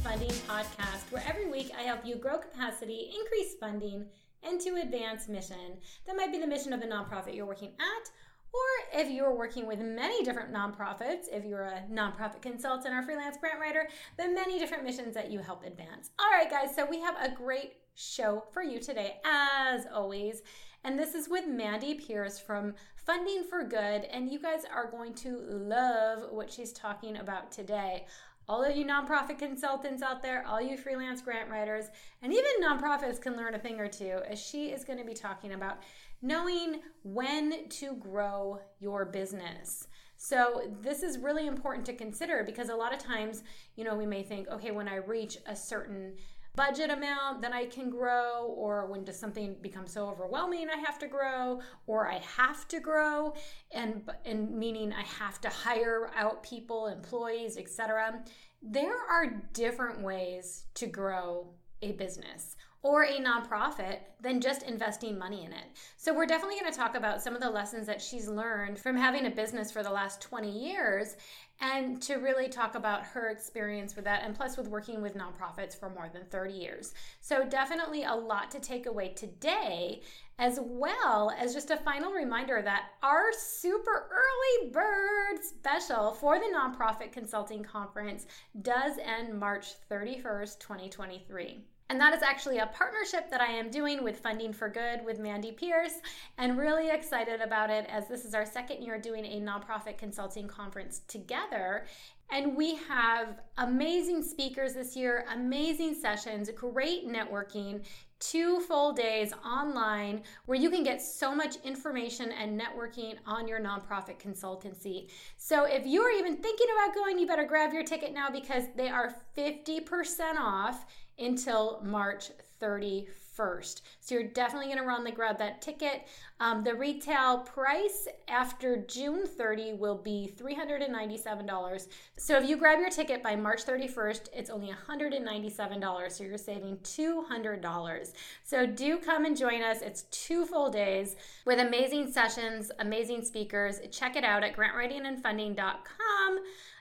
Funding podcast, where every week I help you grow capacity, increase funding, and to advance mission. That might be the mission of the nonprofit you're working at, or if you're working with many different nonprofits, if you're a nonprofit consultant or freelance grant writer, the many different missions that you help advance. All right, guys, so we have a great show for you today, as always. And this is with Mandy Pearce from Funding for Good. And you guys are going to love what she's talking about today. All of you nonprofit consultants out there, all you freelance grant writers, and even nonprofits can learn a thing or two as she is going to be talking about knowing when to grow your business. So, this is really important to consider because a lot of times, you know, we may think, okay, when I reach a certain budget amount that I can grow, or when does something become so overwhelming I have to grow, or I have to grow, and and meaning I have to hire out people, employees, etc. There are different ways to grow a business or a nonprofit than just investing money in it. So, we're definitely going to talk about some of the lessons that she's learned from having a business for the last 20 years and to really talk about her experience with that and plus with working with nonprofits for more than 30 years. So, definitely a lot to take away today, as well as just a final reminder that our super early bird special for the Nonprofit Consulting Conference does end March 31st, 2023. And that is actually a partnership that I am doing with Funding for Good with Mandy Pearce, and really excited about it as this is our second year doing a nonprofit consulting conference together. And we have amazing speakers this year, amazing sessions, great networking, two full days online where you can get so much information and networking on your nonprofit consultancy. So if you are even thinking about going, you better grab your ticket now because they are 50% off until March 31st. So you're definitely going to run the grab that ticket. Um, the retail price after June 30 will be $397. So if you grab your ticket by March 31st, it's only $197. So you're saving $200. So do come and join us. It's two full days with amazing sessions, amazing speakers. Check it out at grantwritingandfunding.com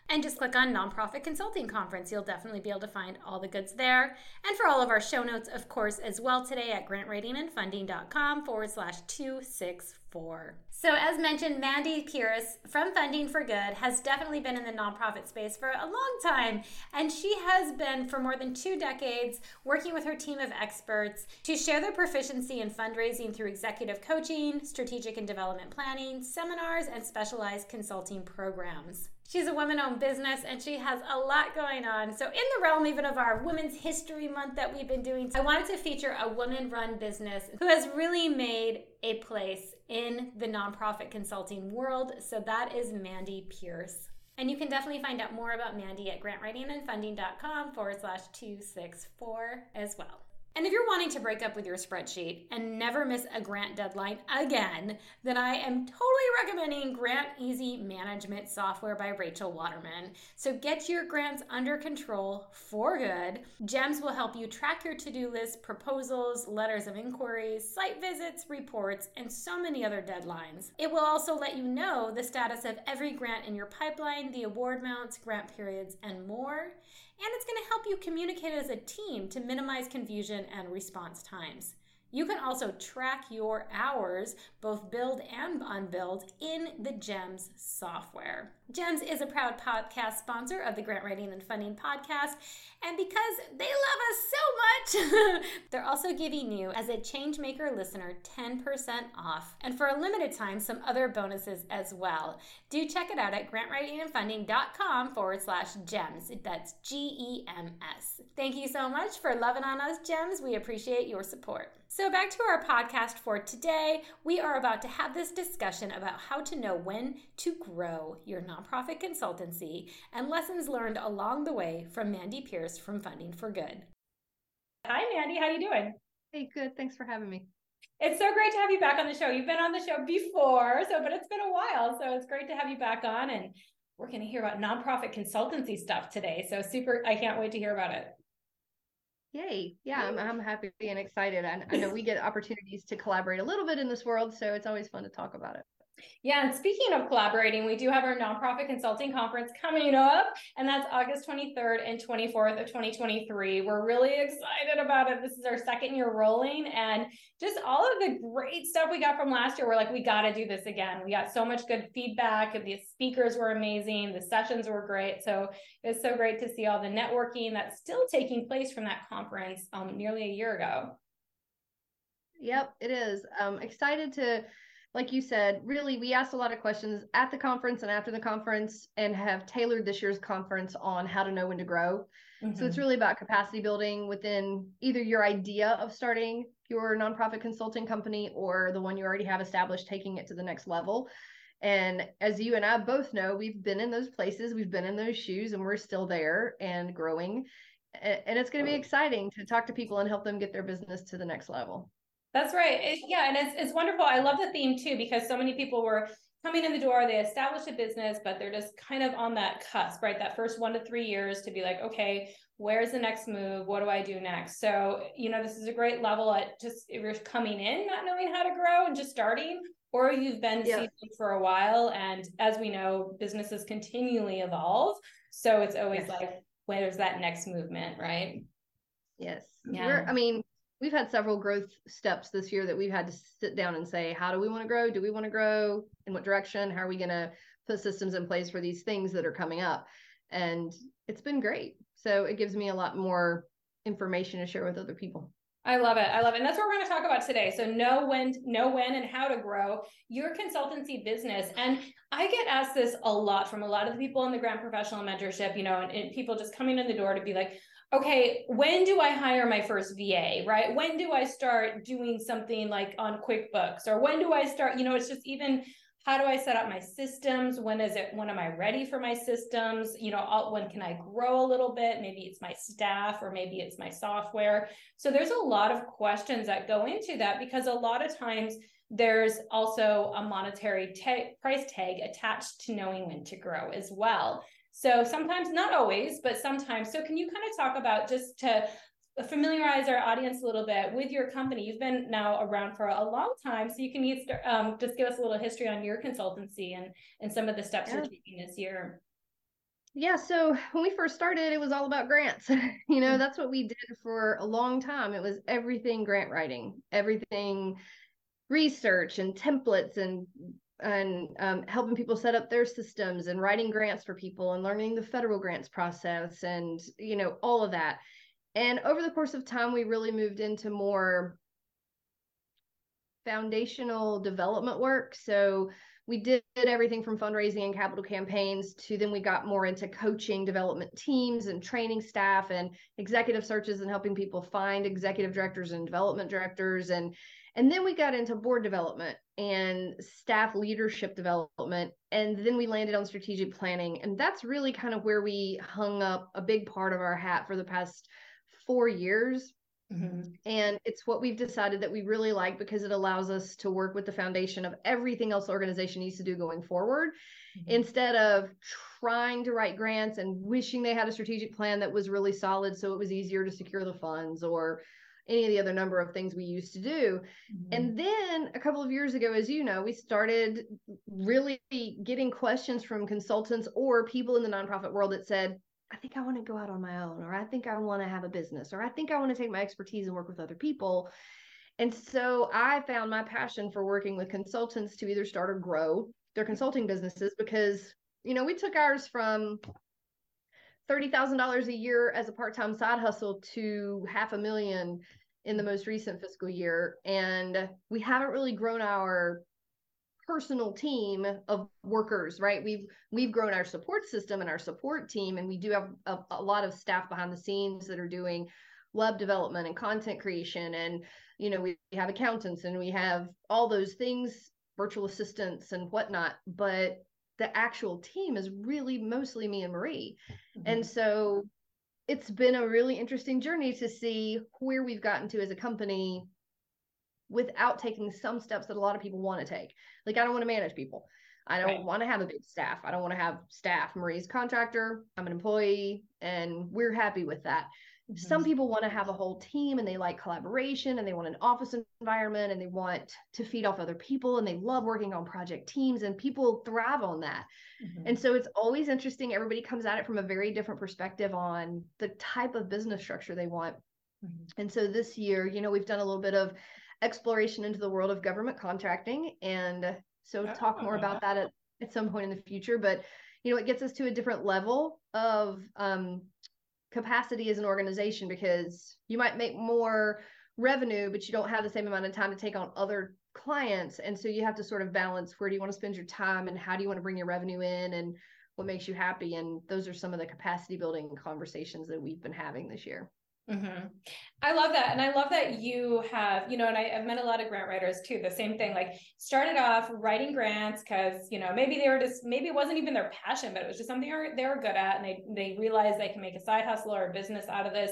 and just click on Nonprofit Consulting Conference. You'll definitely be able to find all the goods there. And for all of our show notes, of course, as well today at grantwritingandfunding.com forward slash 264. So, as mentioned, Mandy Pearce from Funding for Good has definitely been in the nonprofit space for a long time, and she has been for more than two decades working with her team of experts to share their proficiency in fundraising through executive coaching, strategic and development planning, seminars, and specialized consulting programs. She's a woman owned business and she has a lot going on. So, in the realm even of our Women's History Month that we've been doing, I wanted to feature a woman run business who has really made a place in the nonprofit consulting world. So, that is Mandy Pearce. And you can definitely find out more about Mandy at grantwritingandfunding.com forward slash 264 as well. And if you're wanting to break up with your spreadsheet and never miss a grant deadline again, then I am totally recommending Grant Easy Management Software by Rachel Waterman. So get your grants under control for good. GEMS will help you track your to do list, proposals, letters of inquiries, site visits, reports, and so many other deadlines. It will also let you know the status of every grant in your pipeline, the award amounts, grant periods, and more and it's going to help you communicate as a team to minimize confusion and response times. You can also track your hours, both billed and unbilled, in the GEMS software. GEMS is a proud podcast sponsor of the Grant Writing and Funding podcast, and because they love us so much, they're also giving you, as a Changemaker listener, 10% off, and for a limited time, some other bonuses as well. Do check it out at grantwritingandfunding.com forward slash GEMS. That's G E M S. Thank you so much for loving on us, GEMS. We appreciate your support. So, back to our podcast for today. We are about to have this discussion about how to know when to grow your nonprofit consultancy and lessons learned along the way from Mandy Pearce from Funding for Good. Hi, Mandy. How you doing? Hey, good. Thanks for having me. It's so great to have you back on the show. You've been on the show before, so but it's been a while, so it's great to have you back on. And we're going to hear about nonprofit consultancy stuff today. So super! I can't wait to hear about it. Yay! Yeah, I'm I'm happy and excited. I, I know we get opportunities to collaborate a little bit in this world, so it's always fun to talk about it. Yeah, and speaking of collaborating, we do have our nonprofit consulting conference coming up, and that's August 23rd and 24th of 2023. We're really excited about it. This is our second year rolling, and just all of the great stuff we got from last year. We're like, we got to do this again. We got so much good feedback. The speakers were amazing, the sessions were great. So it's so great to see all the networking that's still taking place from that conference um, nearly a year ago. Yep, it is. Um, excited to like you said, really, we asked a lot of questions at the conference and after the conference and have tailored this year's conference on how to know when to grow. Mm-hmm. So it's mm-hmm. really about capacity building within either your idea of starting your nonprofit consulting company or the one you already have established, taking it to the next level. And as you and I both know, we've been in those places, we've been in those shoes, and we're still there and growing. And it's going to be exciting to talk to people and help them get their business to the next level. That's right. It, yeah, and it's it's wonderful. I love the theme too because so many people were coming in the door, they established a business, but they're just kind of on that cusp, right? That first one to three years to be like, okay, where's the next move? What do I do next? So, you know, this is a great level at just if you're coming in not knowing how to grow and just starting, or you've been yeah. for a while. And as we know, businesses continually evolve. So it's always yes. like, where's that next movement, right? Yes. Yeah. We're, I mean, we've had several growth steps this year that we've had to sit down and say, how do we want to grow? Do we want to grow? In what direction? How are we going to put systems in place for these things that are coming up? And it's been great. So it gives me a lot more information to share with other people. I love it. I love it. And that's what we're going to talk about today. So know when, know when and how to grow your consultancy business. And I get asked this a lot from a lot of the people in the grant professional mentorship, you know, and, and people just coming in the door to be like, okay, when do I hire my first VA, right? When do I start doing something like on QuickBooks or when do I start, you know, it's just even how do I set up my systems? When is it, when am I ready for my systems? You know, when can I grow a little bit? Maybe it's my staff or maybe it's my software. So there's a lot of questions that go into that because a lot of times there's also a monetary ta- price tag attached to knowing when to grow as well. So sometimes, not always, but sometimes. So can you kind of talk about just to familiarize our audience a little bit with your company? You've been now around for a long time, so you can um, just give us a little history on your consultancy and and some of the steps yeah. you're taking this year. Yeah, so when we first started, it was all about grants. you know, mm-hmm. that's what we did for a long time. It was everything grant writing, everything research and templates and and um, helping people set up their systems and writing grants for people and learning the federal grants process and you know all of that. And over the course of time we really moved into more foundational development work. So we did everything from fundraising and capital campaigns to then we got more into coaching development teams and training staff and executive searches and helping people find executive directors and development directors. And and then we got into board development and staff leadership development. And then we landed on strategic planning. And that's really kind of where we hung up a big part of our hat for the past four years. Mm-hmm. And it's what we've decided that we really like because it allows us to work with the foundation of everything else the organization needs to do going forward mm-hmm. instead of trying to write grants and wishing they had a strategic plan that was really solid so it was easier to secure the funds or any of the other number of things we used to do. Mm-hmm. And then a couple of years ago, as you know, we started really getting questions from consultants or people in the nonprofit world that said, I think I want to go out on my own, or I think I want to have a business, or I think I want to take my expertise and work with other people. And so I found my passion for working with consultants to either start or grow their consulting businesses because, you know, we took ours from $30,000 a year as a part-time side hustle to half a million in the most recent fiscal year. And we haven't really grown our personal team of workers right? We've we've grown our support system and our support team and we do have a, a lot of staff behind the scenes that are doing web development and content creation. And you know we have accountants and we have all those things virtual assistants and whatnot. But the actual team is really mostly me and Marie. Mm-hmm. And so it's been a really interesting journey to see where we've gotten to as a company without taking some steps that a lot of people want to take. Like I don't want to manage people. I don't right. want to have a big staff. I don't want to have staff. Marie's contractor, I'm an employee, and we're happy with that. Mm-hmm. Some people want to have a whole team and they like collaboration and they want an office environment and they want to feed off other people and they love working on project teams and people thrive on that. Mm-hmm. And so it's always interesting. Everybody comes at it from a very different perspective on the type of business structure they want. Mm-hmm. And so this year, you know, we've done a little bit of exploration into the world of government contracting. And so oh, talk more about that at, at some point in the future. But, you know, it gets us to a different level of um, capacity as an organization because you might make more revenue, but you don't have the same amount of time to take on other clients. And so you have to sort of balance where do you want to spend your time and how do you want to bring your revenue in and what makes you happy. And those are some of the capacity building conversations that we've been having this year. Mm-hmm. I love that. And I love that you have, you know, and I, have met a lot of grant writers too. The same thing, like started off writing grants because, you know, maybe they were just, maybe it wasn't even their passion, but it was just something they were good at. And they, they realized they can make a side hustle or a business out of this.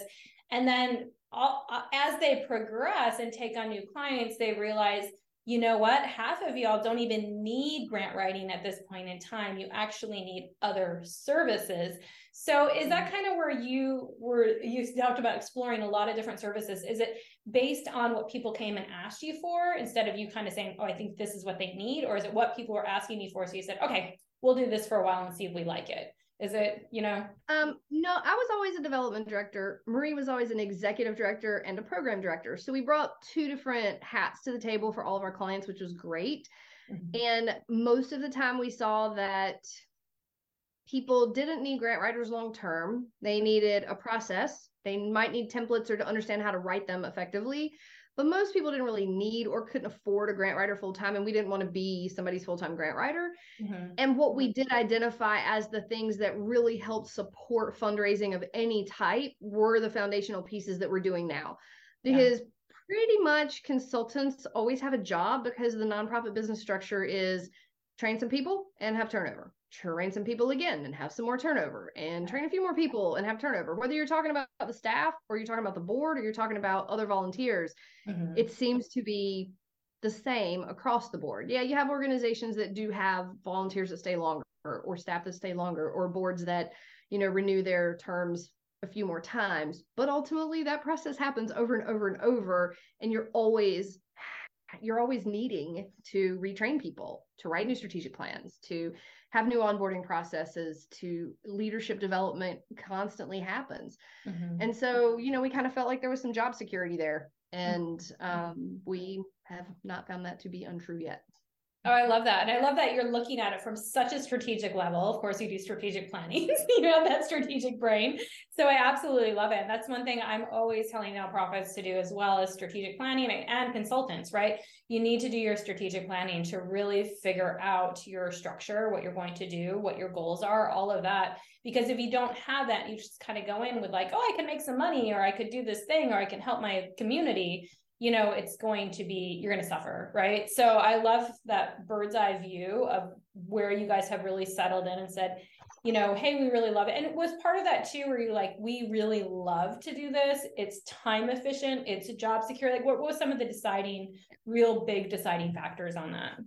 And then all, uh, as they progress and take on new clients, they realize, you know what? Half of y'all don't even need grant writing at this point in time. You actually need other services. So is that mm-hmm. kind of where you were you talked about exploring a lot of different services? Is it based on what people came and asked you for instead of you kind of saying, "Oh, I think this is what they need," or is it what people were asking you for so you said, "Okay, we'll do this for a while and see if we like it." Is it, you know? Um, no, I was always a development director. Marie was always an executive director and a program director. So we brought two different hats to the table for all of our clients, which was great. Mm-hmm. And most of the time we saw that people didn't need grant writers long term. They needed a process. They might need templates or to understand how to write them effectively. But most people didn't really need or couldn't afford a grant writer full time, and we didn't want to be somebody's full time grant writer. Mm-hmm. And what we did identify as the things that really helped support fundraising of any type were the foundational pieces that we're doing now. Because yeah. pretty much consultants always have a job because the nonprofit business structure is train some people and have turnover. Train some people again and have some more turnover and train a few more people and have turnover. Whether you're talking about the staff or you're talking about the board or you're talking about other volunteers mm-hmm. it seems to be the same across the board. Yeah you have organizations that do have volunteers that stay longer or staff that stay longer or boards that you know renew their terms a few more times but ultimately that process happens over and over and over and you're always you're always needing to retrain people to write new strategic plans to have new onboarding processes to leadership development constantly happens. Mm-hmm. and so you know we kind of felt like there was some job security there. And um, we have not found that to be untrue yet Oh, I love that. And I love that you're looking at it from such a strategic level. Of course, you do strategic planning, you have that strategic brain. So I absolutely love it. And that's one thing I'm always telling nonprofits to do as well as strategic planning and consultants, right? You need to do your strategic planning to really figure out your structure, what you're going to do, what your goals are, all of that. Because if you don't have that, you just kind of go in with like, oh, I can make some money or I could do this thing or I can help my community you know it's going to be you're going to suffer right? So i love that bird's eye view of where you guys have really settled in and said you know hey we really love it. And it was part of that too where you like we really love to do this. It's time efficient. It's job secure. Like what, what was some of the deciding real big deciding factors on that?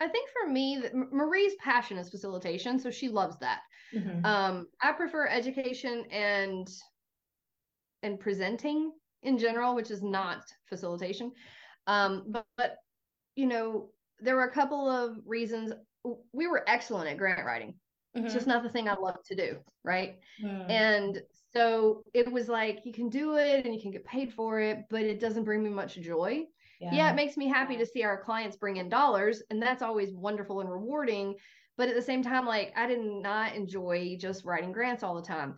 I think for me, Marie's passion is facilitation, so she loves that. Mm-hmm. Um, I prefer education and and presenting in general, which is not facilitation. Um, but, but you know, there were a couple of reasons we were excellent at grant writing. Mm-hmm. It's just not the thing I love to do, right? Mm. And so it was like you can do it and you can get paid for it, but it doesn't bring me much joy. Yeah, yeah it makes me happy to see our clients bring in dollars, and that's always wonderful and rewarding. But at the same time, like I did not enjoy just writing grants all the time.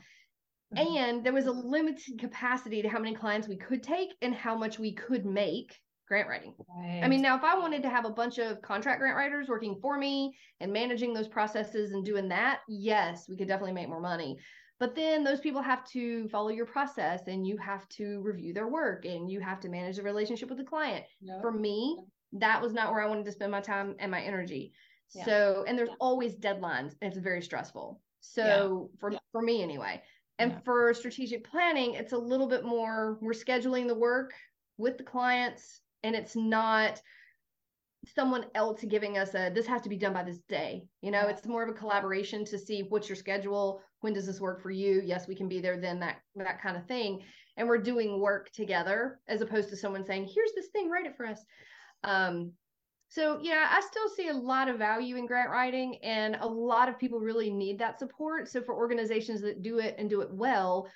Mm-hmm. And there was a limited capacity to how many clients we could take and how much we could make grant writing. Right. I mean, now if I wanted to have a bunch of contract grant writers working for me and managing those processes and doing that, yes, we could definitely make more money. But then those people have to follow your process and you have to review their work and you have to manage the relationship with the client. Yep. For me, that was not where I wanted to spend my time and my energy. Yeah. So, and there's always deadlines and it's very stressful. So, yeah. for, for me anyway, And yeah. for strategic planning, it's a little bit more we're scheduling the work with the clients and it's not someone else giving us a this has to be done by this day you know yeah. it's more of a collaboration to see what's your schedule when does this work for you yes we can be there then that that kind of thing and we're doing work together as opposed to someone saying here's this thing write it for us um so yeah i still see a lot of value in grant writing and a lot of people really need that support so for organizations that do it and do it well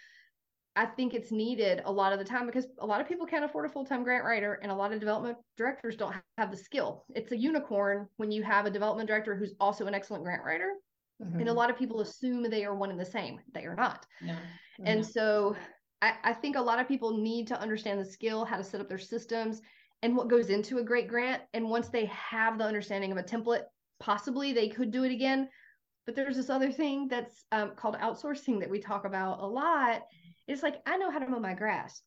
I think it's needed a lot of the time because a lot of people can't afford a full time grant writer, and a lot of development directors don't have the skill. It's a unicorn when you have a development director who's also an excellent grant writer. Mm-hmm. And a lot of people assume they are one and the same. They are not. No, and not. so I, I think a lot of people need to understand the skill, how to set up their systems, and what goes into a great grant. And once they have the understanding of a template, possibly they could do it again. But there's this other thing that's um, called outsourcing that we talk about a lot it's like I know how to mow my grass,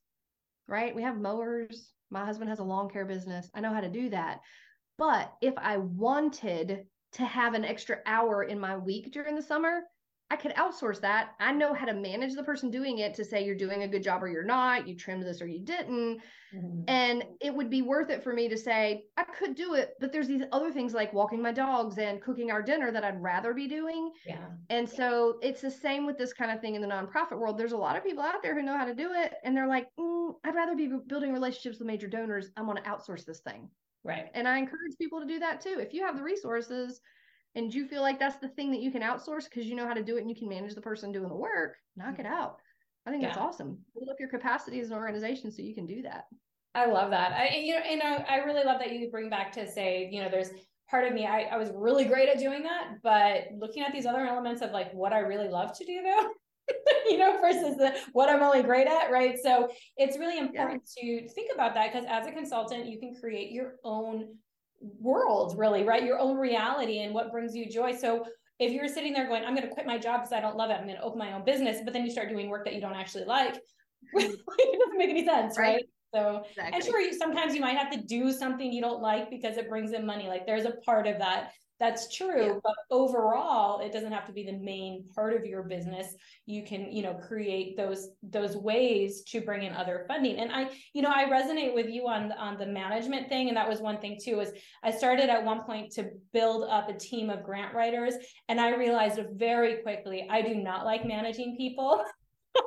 right? We have mowers. My husband has a lawn care business. I know how to do that. But if I wanted to have an extra hour in my week during the summer, I could outsource that. I know how to manage the person doing it to say you're doing a good job or you're not, you trimmed this or you didn't. Mm-hmm. And it would be worth it for me to say, I could do it, but there's these other things like walking my dogs and cooking our dinner that I'd rather be doing. Yeah. And so it's the same with this kind of thing in the nonprofit world. There's a lot of people out there who know how to do it. And they're like, mm, I'd rather be building relationships with major donors. I'm going to outsource this thing. Right. And I encourage people to do that too. If you have the resources, and you feel like that's the thing that you can outsource because you know how to do it and you can manage the person doing the work, knock it mm-hmm. out. I think yeah. that's awesome. Build up your capacity as an organization so you can do that. I love that. I, you know, and I, I really love that you bring back to say, you know, there's part of me, I, I was really great at doing that, but looking at these other elements of like what I really love to do though, you know, versus the, what I'm only great at, right? So it's really important yeah. to think about that because as a consultant, you can create your own world really right? Your own reality and what brings you joy. So if you're sitting there going i'm going to quit my job because i don't love it. I'm going to open my own business but then you start doing work that you don't actually like it doesn't make any sense right, right? so exactly. and sure you sometimes you might have to do something you don't like because it brings in money. Like there's a part of that that's true yeah. but overall it doesn't have to be the main part of your business you can you know create those those ways to bring in other funding and i you know i resonate with you on on the management thing and that was one thing too is i started at one point to build up a team of grant writers and i realized very quickly i do not like managing people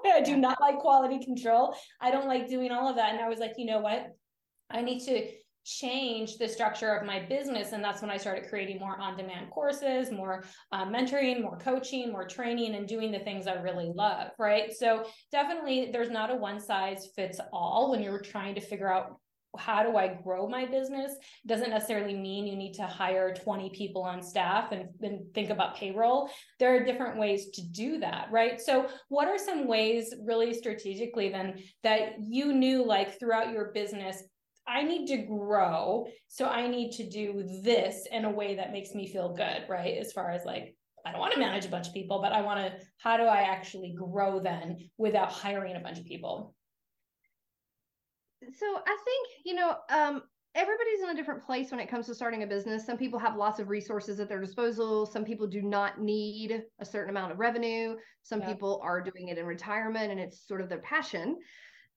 I do not like quality control. I don't like doing all of that. And I was like, you know what? I need to change the structure of my business and that's when i started creating more on-demand courses more uh, mentoring more coaching more training and doing the things i really love right so definitely there's not a one size fits all when you're trying to figure out how do I grow my business? Doesn't necessarily mean you need to hire 20 people on staff and, and think about payroll. There are different ways to do that, right? So, what are some ways, really strategically, then that you knew like throughout your business I need to grow. So I need to do this in a way that makes me feel good, right? As far as like, I don't want to manage a bunch of people, but I want to, how do I actually grow then without hiring a bunch of people? So I think, you know, um, everybody's in a different place when it comes to starting a business. Some people have lots of resources at their disposal. Some people do not need a certain amount of revenue. Some yeah. people are doing it in retirement and it's sort of their passion.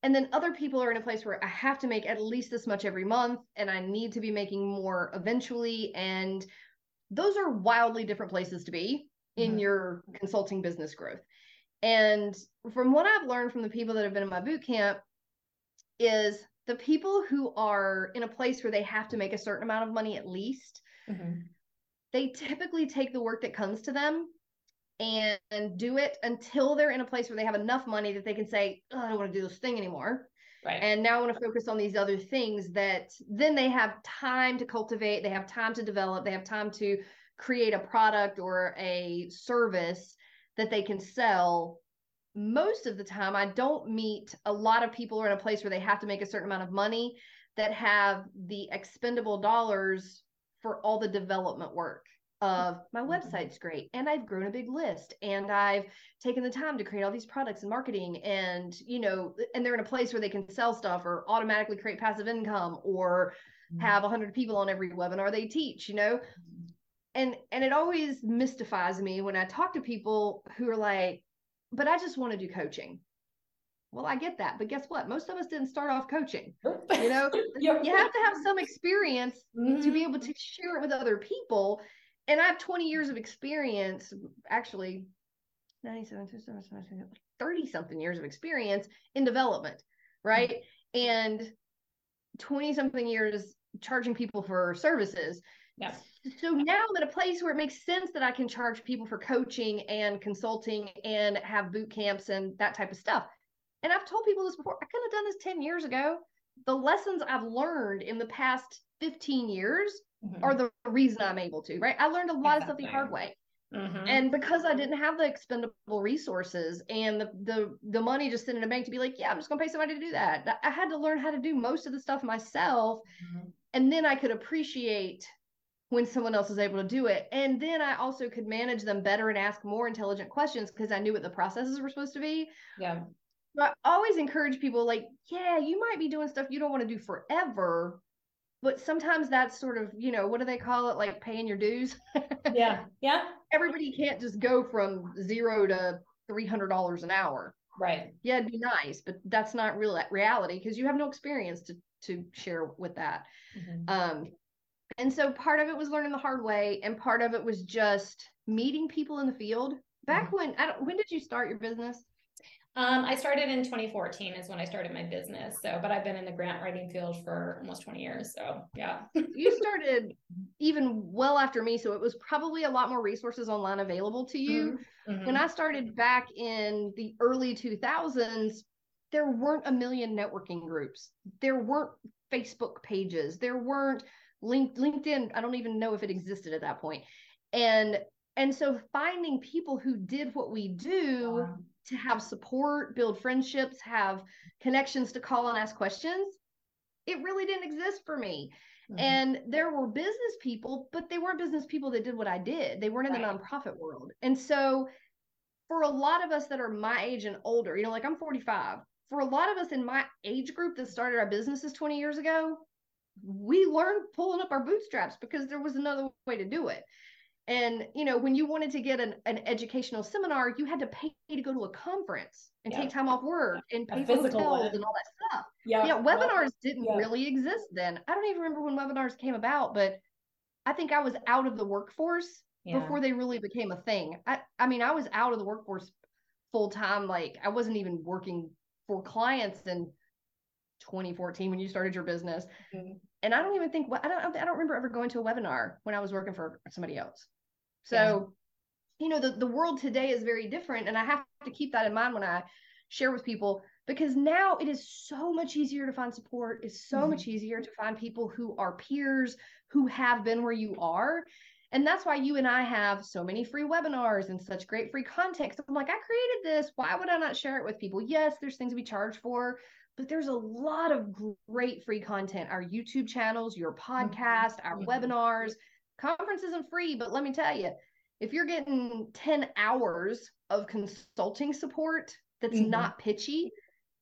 And then other people are in a place where I have to make at least this much every month and I need to be making more eventually. And those are wildly different places to be in mm-hmm. your consulting business growth. And from what I've learned from the people that have been in my boot camp, is the people who are in a place where they have to make a certain amount of money at least, mm-hmm. they typically take the work that comes to them and, do it until they're in a place where they have enough money that they can say, oh, I don't want to do this thing anymore. Right. And now I want to focus on these other things that then they have time to cultivate, they have time to develop, they have time to create a product or a service that they can sell. Most of the time, I don't meet a lot of people are in a place where they have to make a certain amount of money that have the expendable dollars for all the development work of my mm-hmm. website's great and I've grown a big list and I've taken the time to create all these products and marketing and you know and they're in a place where they can sell stuff or automatically create passive income or mm-hmm. have 100 people on every webinar they teach you know mm-hmm. and and it always mystifies me when I talk to people who are like but I just want to do coaching. Well, I get that, but guess what? Most of us didn't start off coaching. You know, you have to have some experience mm-hmm. to be able to share it with other people. And I have 20 years of experience, actually 97, 30 something years of experience in development, right? Mm-hmm. And 20 something years charging people for services. Yeah. So now I'm at a place where it makes sense that I can charge people for coaching and consulting and have boot camps and that type of stuff. And I've told people this before. I could have done this 10 years ago. The lessons I've learned in the past 15 years mm-hmm. are the reason I'm able to, right? I learned a lot exactly. of stuff the hard way. Mm-hmm. And because I didn't have the expendable resources and the, the the money just sitting in a bank to be like, yeah, I'm just gonna pay somebody to do that. I had to learn how to do most of the stuff myself. Mm-hmm. And then I could appreciate when someone else is able to do it. And then I also could manage them better and ask more intelligent questions because I knew what the processes were supposed to be. Yeah. So I always encourage people like, yeah, you might be doing stuff you don't want to do forever, but sometimes that's sort of, you know, what do they call it? Like paying your dues. yeah. Yeah. Everybody can't just go from zero to $300 an hour. Right. Yeah, it'd be nice, but that's not real reality because you have no experience to to share with that. Mm-hmm. Um, and so part of it was learning the hard way, and part of it was just meeting people in the field. Back mm-hmm. when, I don't, when did you start your business? Um, I started in 2014 is when I started my business. So, but I've been in the grant writing field for almost 20 years. So, yeah. you started even well after me. So, it was probably a lot more resources online available to you. Mm-hmm. mm-hmm. When I started back in the early 2000s, there weren't a million networking groups. There weren't Facebook pages. There weren't Link, LinkedIn. I don't even know if it existed at that point. And and so finding people who did what we do wow. To have support, build friendships, have connections to call and ask questions, it really didn't exist for me. Mm-hmm. And there were business people, but they weren't business people that did what I did. They weren't in right. the nonprofit world. And so for a lot of us that are my age and older, you know, like I'm 45, for a lot of us in my age group that started our businesses 20 years ago, we learned pulling up our bootstraps because there was another way to do it. And you know, when you wanted to get an, an educational seminar, you had to pay to go to a conference and yeah. take time off work and pay for hotels one. and all that stuff. Yeah, yeah webinars didn't yeah. really exist then. I don't even remember when webinars came about, but I think I was out of the workforce yeah. before they really became a thing. I, I mean, I was out of the workforce full time. Like I wasn't even working for clients in 2014 when you started your business. Mm-hmm. And I don't even think I don't I don't remember ever going to a webinar when I was working for somebody else. So, yeah. you know, the, the world today is very different. And I have to keep that in mind when I share with people because now it is so much easier to find support. It's so mm-hmm. much easier to find people who are peers who have been where you are. And that's why you and I have so many free webinars and such great free content. I'm like, I created this. Why would I not share it with people? Yes, there's things we charge for, but there's a lot of great free content. Our YouTube channels, your mm-hmm. podcast, our mm-hmm. webinars. Conference isn't free, but let me tell you, if you're getting 10 hours of consulting support that's mm-hmm. not pitchy,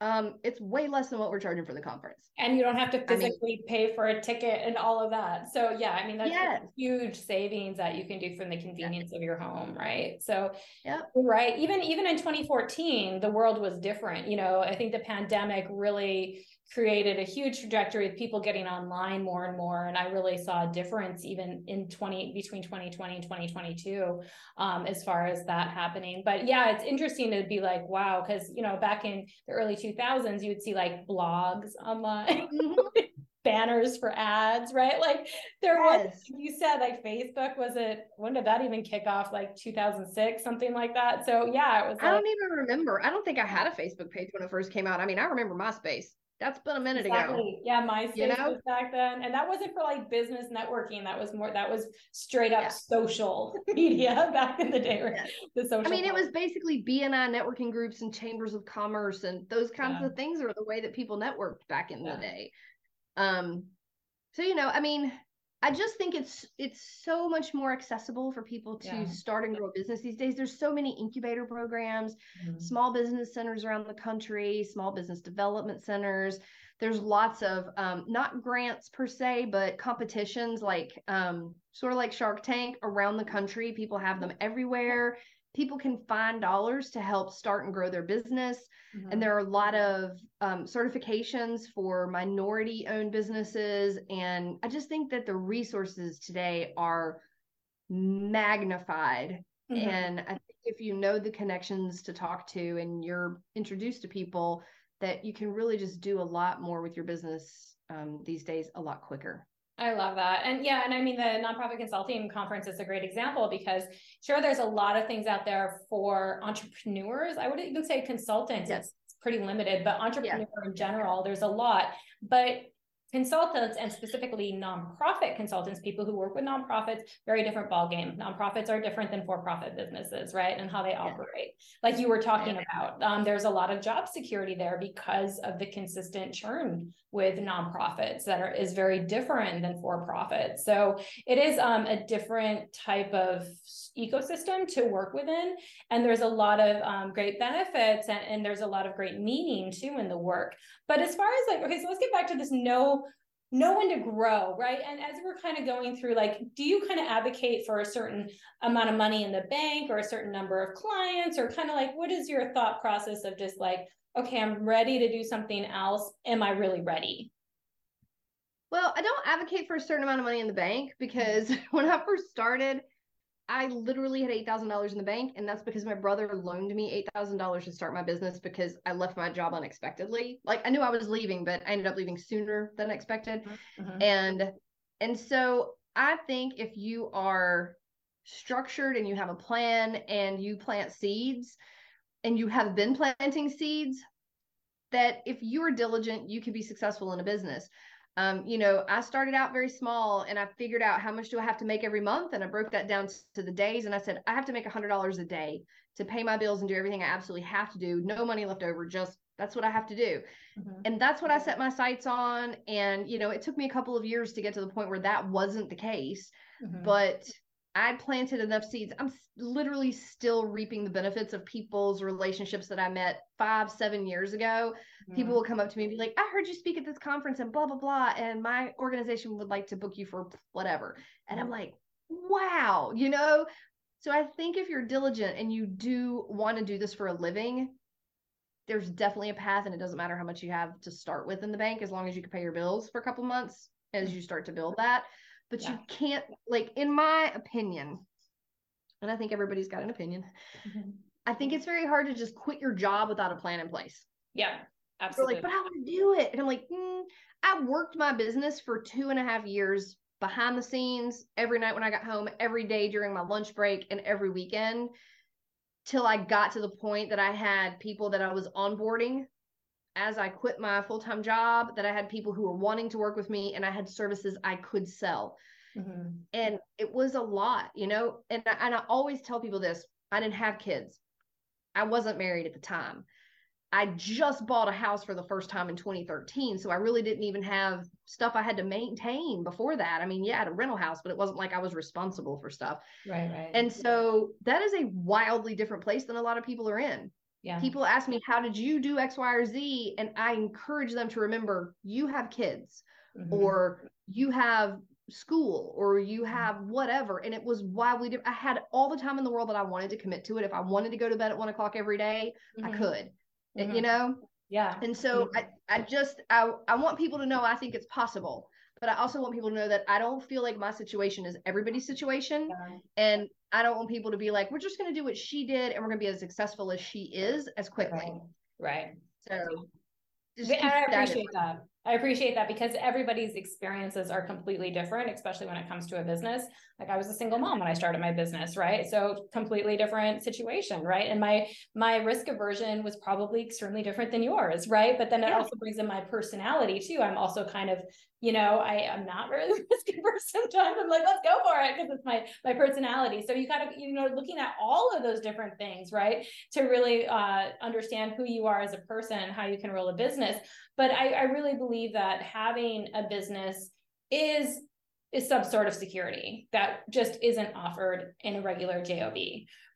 um, it's way less than what we're charging for the conference. And you don't have to physically I mean, pay for a ticket and all of that. So yeah, I mean that's yes. huge savings that you can do from the convenience yeah. of your home, right? So yeah, right. Even even in 2014, the world was different. You know, I think the pandemic really created a huge trajectory of people getting online more and more. And i really saw a difference even in 20 between 2020 and 2022 um, as far as that happening. But yeah it's interesting to be like wow because you know back in the early 2000s you would see like blogs online mm-hmm. banners for ads right? Like there yes. was you said like facebook was it when did that even kick off? Like 2006 something like that. So yeah it was i like, don't even remember. I don't think i had a facebook page when it first came out. I mean i remember myspace that's been a minute exactly. ago. Yeah, MySpace you know? was back then, and that wasn't for like business networking. That was more. That was straight up yeah. social media back in the day. Yeah. The social. I mean, it was basically BNI networking groups and chambers of commerce and those kinds yeah. of things are the way that people networked back in the day. Um, so you know, I mean, I just think it's it's so much more accessible for people to yeah. start and grow a business these days. There's so many incubator programs, mm-hmm. small business centers around the country, small business development centers. There's lots of um, not grants per se, but competitions like um, sort of like Shark Tank around the country. People have them everywhere. People can find dollars to help start and grow their business. Mm-hmm. And there are a lot of um, certifications for minority owned businesses. And I just think that the resources today are magnified. Mm-hmm. And I think if you know the connections to talk to and you're introduced to people, that you can really just do a lot more with your business um, these days a lot quicker. I love that. And yeah, and I mean, the nonprofit consulting conference is a great example because sure, there's a lot of things out there for entrepreneurs. I would even say consultants, yes. it's pretty limited, but entrepreneur yeah. in general, there's a lot. But consultants and specifically nonprofit consultants people who work with nonprofits very different ball game nonprofits are different than for-profit businesses right and how they operate like you were talking yeah. about um, there's a lot of job security there because of the consistent churn with nonprofits that are is very different than for-profit so it is um, a different type of ecosystem to work within. And there's a lot of um, great benefits and, and there's a lot of great meaning too in the work. But as far as like okay so let's get back to this no know when to grow, right? And as we're kind of going through, like, do you kind of advocate for a certain amount of money in the bank or a certain number of clients, or kind of like what is your thought process of just like, okay, I'm ready to do something else. Am I really ready? Well, I don't advocate for a certain amount of money in the bank because when I first started, I literally had eight thousand dollars in the bank, and that's because my brother loaned me eight thousand dollars to start my business because I left my job unexpectedly. Like I knew I was leaving, but I ended up leaving sooner than expected. Mm-hmm. And and so I think if you are structured and you have a plan and you plant seeds and you have been planting seeds, that if you are diligent, you can be successful in a business um, you know, I started out very small and I figured out how much do I have to make every month. And I broke that down to the days. And I said, I have to make a hundred dollars a day to pay my bills and do everything I absolutely have to do. No money left over. Just that's what I have to do. Mm-hmm. And that's what I set my sights on. And, you know, it took me a couple of years to get to the point where that wasn't the case. Mm-hmm. But I planted enough seeds. I'm literally still reaping the benefits of people's relationships that I met five, seven years ago. Mm-hmm. People will come up to me and be like, I heard you speak at this conference and blah, blah, blah. And my organization would like to book you for whatever. And I'm like, wow, you know? So I think if you're diligent and you do want to do this for a living, there's definitely a path and it doesn't matter how much you have to start with in the bank as long as you can pay your bills for a couple months as you start to build that but yeah. you can't like in my opinion and i think everybody's got an opinion mm-hmm. i think it's very hard to just quit your job without a plan in place yeah absolutely like but i want to do it and i'm like mm, i worked my business for two and a half years behind the scenes every night when i got home every day during my lunch break and every weekend till i got to the point that i had people that i was onboarding as I quit my full time job that I had people who were wanting to work with me and I had services I could sell. Mm-hmm. And it was a lot, you know. And, and I always tell people this I didn't have kids, I wasn't married at the time. I just bought a house for the first time in 2013. So I really didn't even have stuff I had to maintain before that. I mean, yeah, I had a rental house, but it wasn't like I was responsible for stuff. Right, right. And so that is a wildly different place than a lot of people are in. Yeah. People ask me, how did you do X, Y, or Z? And I encourage them to remember you have kids mm-hmm. or you have school or you mm-hmm. have whatever. And it was wildly different. I had all the time in the world that I wanted to commit to it. If I wanted to go to bed at one o'clock every day, mm-hmm. I could, mm-hmm. you know? Yeah. And so I, I just, I, I want people to know I think it's possible but I also want people to know that I don't feel like my situation is everybody's situation. Yeah. And I don't want people to be like, we're just going to do what she did and we're going to be as successful as she is as quickly. Right. right. So I appreciate that. I appreciate that because everybody's experiences are completely different, especially when it comes to a business. Like I was a single mom when I started my business, right? So completely different situation, right? And my my risk aversion was probably extremely different than yours, right? But then it yeah. also brings in my personality too. I'm also kind of, you know, I am not very risk averse sometimes. I'm like, let's go for it because it's my my personality. So you kind of, you know, looking at all of those different things, right, to really uh, understand who you are as a person and how you can roll a business. But I, I really believe that having a business is is some sort of security that just isn't offered in a regular job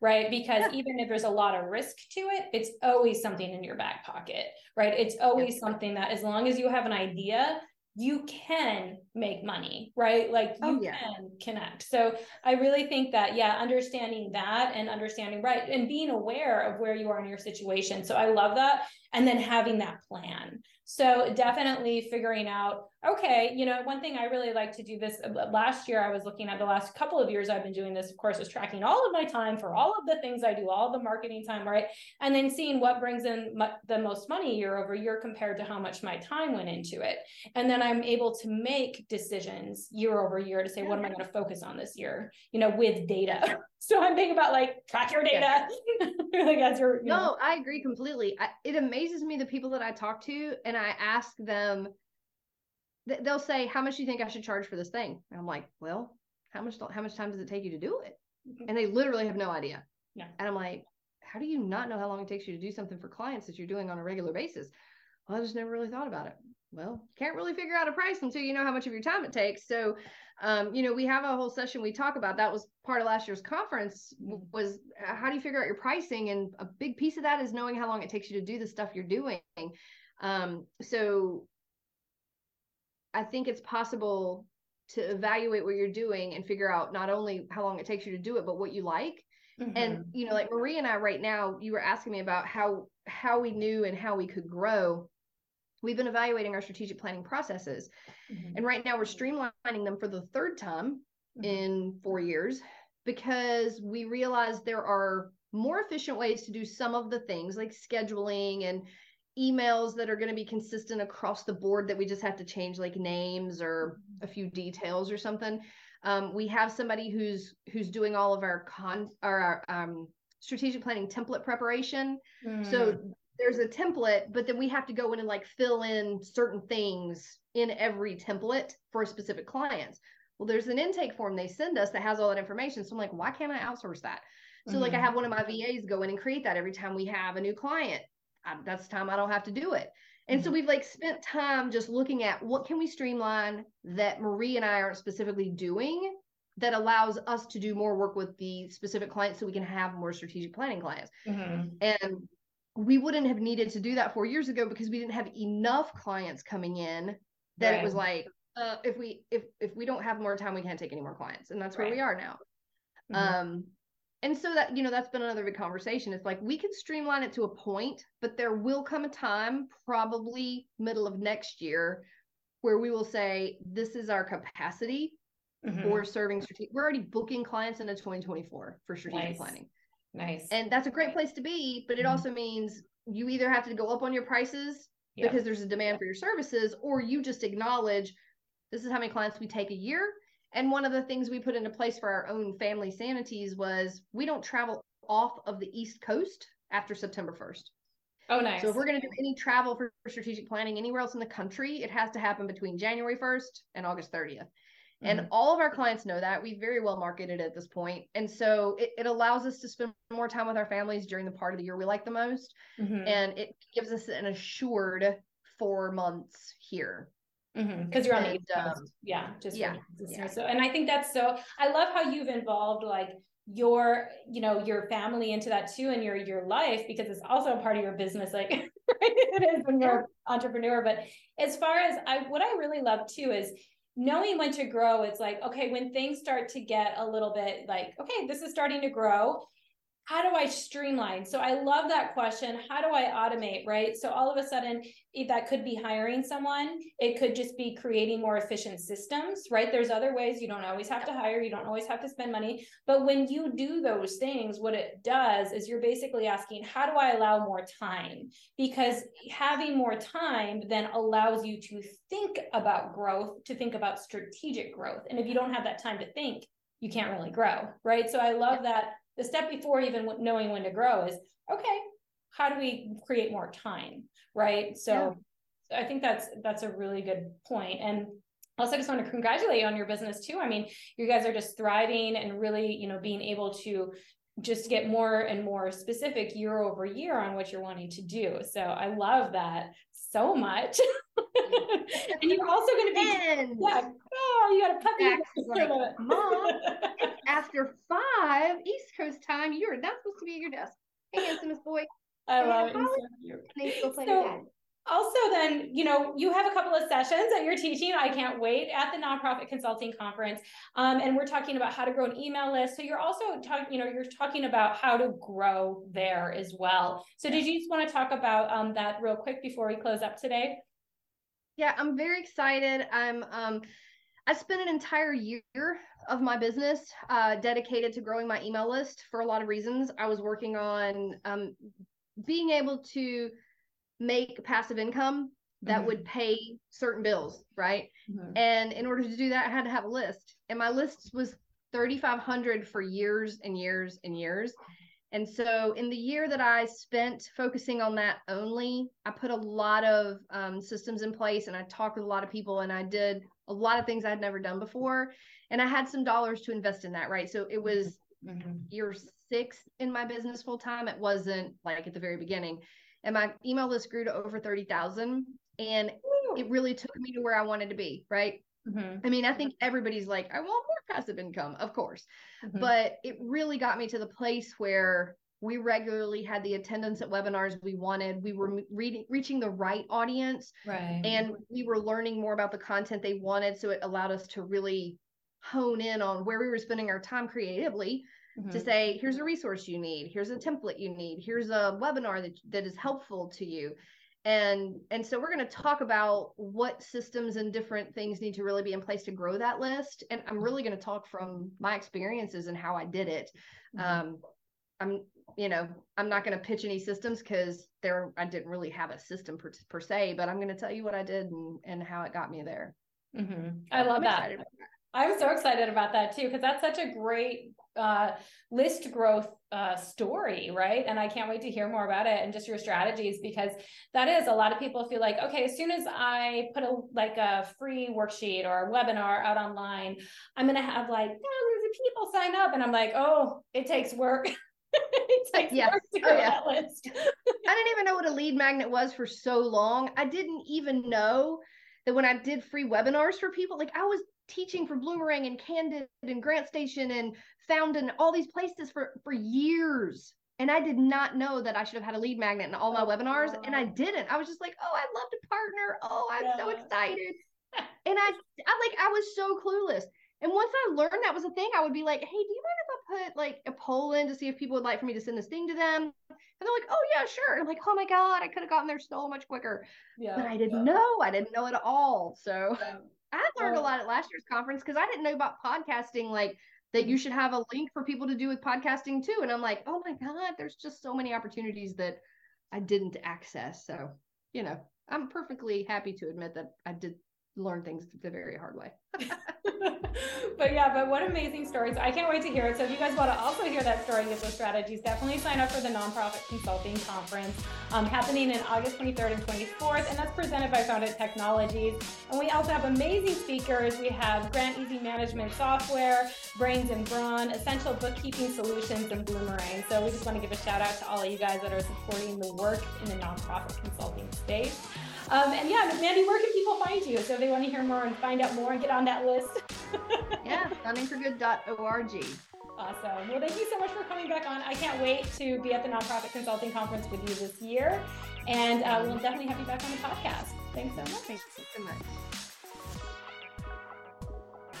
right because yeah. even if there's a lot of risk to it it's always something in your back pocket right it's always yeah. something that as long as you have an idea you can make money, right? Like you oh, yeah. can connect. So I really think that, yeah, understanding that and understanding, right, and being aware of where you are in your situation. So I love that. And then having that plan. So definitely figuring out, okay, you know, one thing I really like to do this uh, last year, I was looking at the last couple of years I've been doing this, of course, is tracking all of my time for all of the things I do, all the marketing time, right? And then seeing what brings in the most money year over year compared to how much my time went into it. And then I'm able to make decisions year over year to say, what am I going to focus on this year, you know, with data. So I'm thinking about like track your data. like as you're, you no, know. I agree completely. I, it amazes me the people that I talk to and I ask them, they'll say, "How much do you think I should charge for this thing?" And I'm like, "Well, how much how much time does it take you to do it?" Mm-hmm. And they literally have no idea. Yeah. And I'm like, "How do you not know how long it takes you to do something for clients that you're doing on a regular basis?" Well, I just never really thought about it. Well, can't really figure out a price until you know how much of your time it takes. So, um, you know, we have a whole session we talk about. That was part of last year's conference. Was how do you figure out your pricing? And a big piece of that is knowing how long it takes you to do the stuff you're doing. Um, so I think it's possible to evaluate what you're doing and figure out not only how long it takes you to do it, but what you like. Mm-hmm. And you know, like Marie and I right now, you were asking me about how how we knew and how we could grow. We've been evaluating our strategic planning processes. Mm-hmm. And right now we're streamlining them for the third time mm-hmm. in 4 years because we realize there are more efficient ways to do some of the things like scheduling and emails that are going to be consistent across the board that we just have to change like names or a few details or something um, we have somebody who's who's doing all of our con our um, strategic planning template preparation mm. so there's a template but then we have to go in and like fill in certain things in every template for a specific clients well there's an intake form they send us that has all that information so i'm like why can't i outsource that so mm-hmm. like i mm-hmm. have one of my vas go in and create that every time we have a new client I, that's time I don't have to do it. And mm-hmm. so we've like spent time just looking at what can we streamline that Marie and I aren't specifically doing that allows us to do more work with the specific clients so we can have more strategic planning clients. Mm-hmm. And we wouldn't have needed to do that four years ago because we didn't have enough clients coming in that right. it was like, uh, if we if if we don't have more time, we can't take any more clients, and that's right. where we are now. Mm-hmm. Um, and so that you know that's been another big conversation it's like we can streamline it to a point but there will come a time probably middle of next year where we will say this is our capacity mm-hmm. for serving strategic we're already booking clients into 2024 for strategic nice. planning nice and that's a great place to be but it mm-hmm. also means you either have to go up on your prices yep. because there's a demand for your services or you just acknowledge this is how many clients we take a year and one of the things we put into place for our own family sanities was we don't travel off of the East Coast after September 1st. Oh, nice. So if we're going to do any travel for strategic planning anywhere else in the country, it has to happen between January 1st and August 30th. Mm-hmm. And all of our clients know that. We very well marketed at this point. And so it, it, allows us to spend more time with our families during the part of the year we like the most. Mm-hmm. And it gives us an assured four months here because mm-hmm. you're on and, the East Coast. Um, yeah, just yeah, yeah. So, and I think that's so. I love how you've involved like your, you know, your family into that too, and your your life because it's also a part of your business. Like it is when you're an entrepreneur. But as far as I, what I really love too is knowing when to grow. It's like okay, when things start to get a little bit like okay, this is starting to grow how do I streamline? So I love that question. How do I automate? Right. So all of a sudden, that could be hiring someone. It could just be creating more efficient systems, right? There's other ways. You don't always have to hire. You don't always have to spend money. But when you do those things, what it does is you're basically asking, how do I allow more time? Because having more time then allows you to think about growth, to think about strategic growth. And if you don't have that time to think, you can't really grow, right? So I love that the step before even knowing when to grow is okay how do we create more time right? So yeah. i think that's that's a really good point. And also just want to congratulate you on your business too. I mean you guys are just thriving and really you know being able to just get more and more specific year over year on what you're wanting to do. So i love that so much. And you're also going to be and yeah oh you got a puppy. Like, mom after five East Coast time, you're not supposed to be at your desk. Hey, handsomest boy. I love it. So, so also then you know you have a couple of sessions that you're teaching. I can't wait at the nonprofit consulting conference. Um, and we're talking about how to grow an email list. So you're also talking you know you're talking about how to grow there as well. So did you just want to talk about um, that real quick before we close up today? Yeah i'm very excited. I'm um, i spent an entire year of my business uh, dedicated to growing my email list for a lot of reasons. I was working on um, being able to make passive income that mm-hmm. would pay certain bills, right? Mm-hmm. And in order to do that, I had to have a list. And my list was 3,500 for years and years and years. And so, in the year that I spent focusing on that only, I put a lot of um, systems in place and I talked with a lot of people and I did a lot of things I'd never done before. And I had some dollars to invest in that, right? So, it was mm-hmm. year six in my business full time. It wasn't like at the very beginning and my email list grew to over 30,000 and it really took me to where I wanted to be, right? Mm-hmm. I mean, I think everybody's like, I want more passive income, of course. Mm-hmm. But it really got me to the place where we regularly had the attendance at webinars we wanted. We were reading, reaching the right audience. Right. And we were learning more about the content they wanted. So it allowed us to really hone in on where we were spending our time creatively mm-hmm. to say here's a resource you need here's a template you need here's a webinar that, that is helpful to you and and so we're going to talk about what systems and different things need to really be in place to grow that list and i'm really going to talk from my experiences and how i did it mm-hmm. um i'm you know i'm not going to pitch any systems because there i didn't really have a system per, per se but i'm going to tell you what i did and and how it got me there mm-hmm. i love that. that i'm so excited about that too because that's such a great uh, list growth uh, story, right? And I can't wait to hear more about it and just your strategies because that is a lot of people feel like, okay, as soon as I put a like a free worksheet or a webinar out online, I'm gonna have like thousands of people sign up, and I'm like, oh, it takes work. it takes yes. work to oh, grow oh, yeah. that list. I didn't even know what a lead magnet was for so long. I didn't even know that when I did free webinars for people, like I was teaching for Bloomerang and Candid and GrantStation and found in all these places for for years. And I did not know that I should have had a lead magnet in all my oh, webinars. And I didn't. I was just like, oh, I'd love to partner. Oh, I'm yeah. so excited. and I I like I was so clueless. And once I learned that was a thing, I would be like, hey, do you mind if I put like a poll in to see if people would like for me to send this thing to them? And they're like, oh yeah, sure. And I'm like, oh my God, I could have gotten there so much quicker. Yeah. But I didn't yeah. know. I didn't know at all. So yeah. I learned a uh, lot at last year's conference because I didn't know about podcasting, like that you mm-hmm. should have a link for people to do with podcasting too. And I'm like, oh my God, there's just so many opportunities that I didn't access. So, you know, I'm perfectly happy to admit that I did learn things the very hard way. but yeah, but what amazing stories. I can't wait to hear it. So if you guys want to also hear that story and get those strategies, definitely sign up for the Nonprofit Consulting Conference um, happening in August 23rd and 24th. And that's presented by Foundant Technologies. And we also have amazing speakers. We have Grant Easy Management Software, Brains and Brawn, Essential Bookkeeping Solutions, and Bloomerang. So we just want to give a shout out to all of you guys that are supporting the work in the nonprofit consulting space. Um, and yeah, Mandy, where can people find you? So if they want to hear more and find out more and get on that list. yeah, fundingforgood.org. Awesome. Well, thank you so much for coming back on. I can't wait to be at the Nonprofit Consulting Conference with you this year. And uh, we'll definitely have you back on the podcast. Thanks so much. Thanks so much.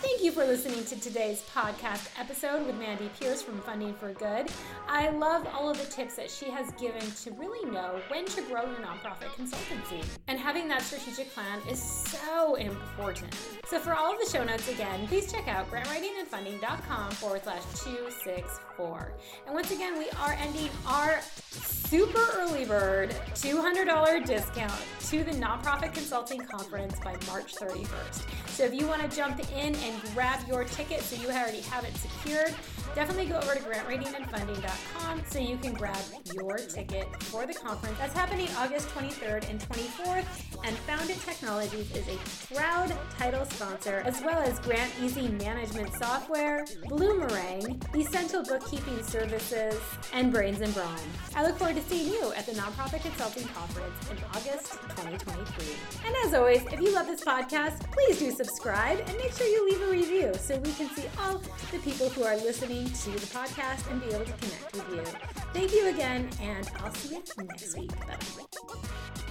Thank you for listening to today's podcast episode with Mandy Pearce from Funding for Good. I love all of the tips that she has given to really know when to grow your nonprofit consultancy. And having that strategic plan is so important. So, for all of the show notes again, please check out grantwritingandfunding.com forward slash 264. And once again, we are ending our super early bird $200 discount to the Nonprofit Consulting Conference by March 31st. So if you want to jump in and grab your ticket so you already have it secured, definitely go over to grantwritingandfunding.com so you can grab your ticket for the conference. That's happening August 23rd and 24th, and Foundant Technologies is a proud title sponsor, as well as Grant Easy Management Software, Bloomerang, Essential Bookkeeping Services, and Brains and Brawn. I look forward to seeing you at the Nonprofit Consulting Conference in August 2023. And as always, if you love this podcast, please do subscribe and make sure you leave a review so we can see all the people who are listening to the podcast and be able to connect with you. Thank you again, and I'll see you next week. Bye.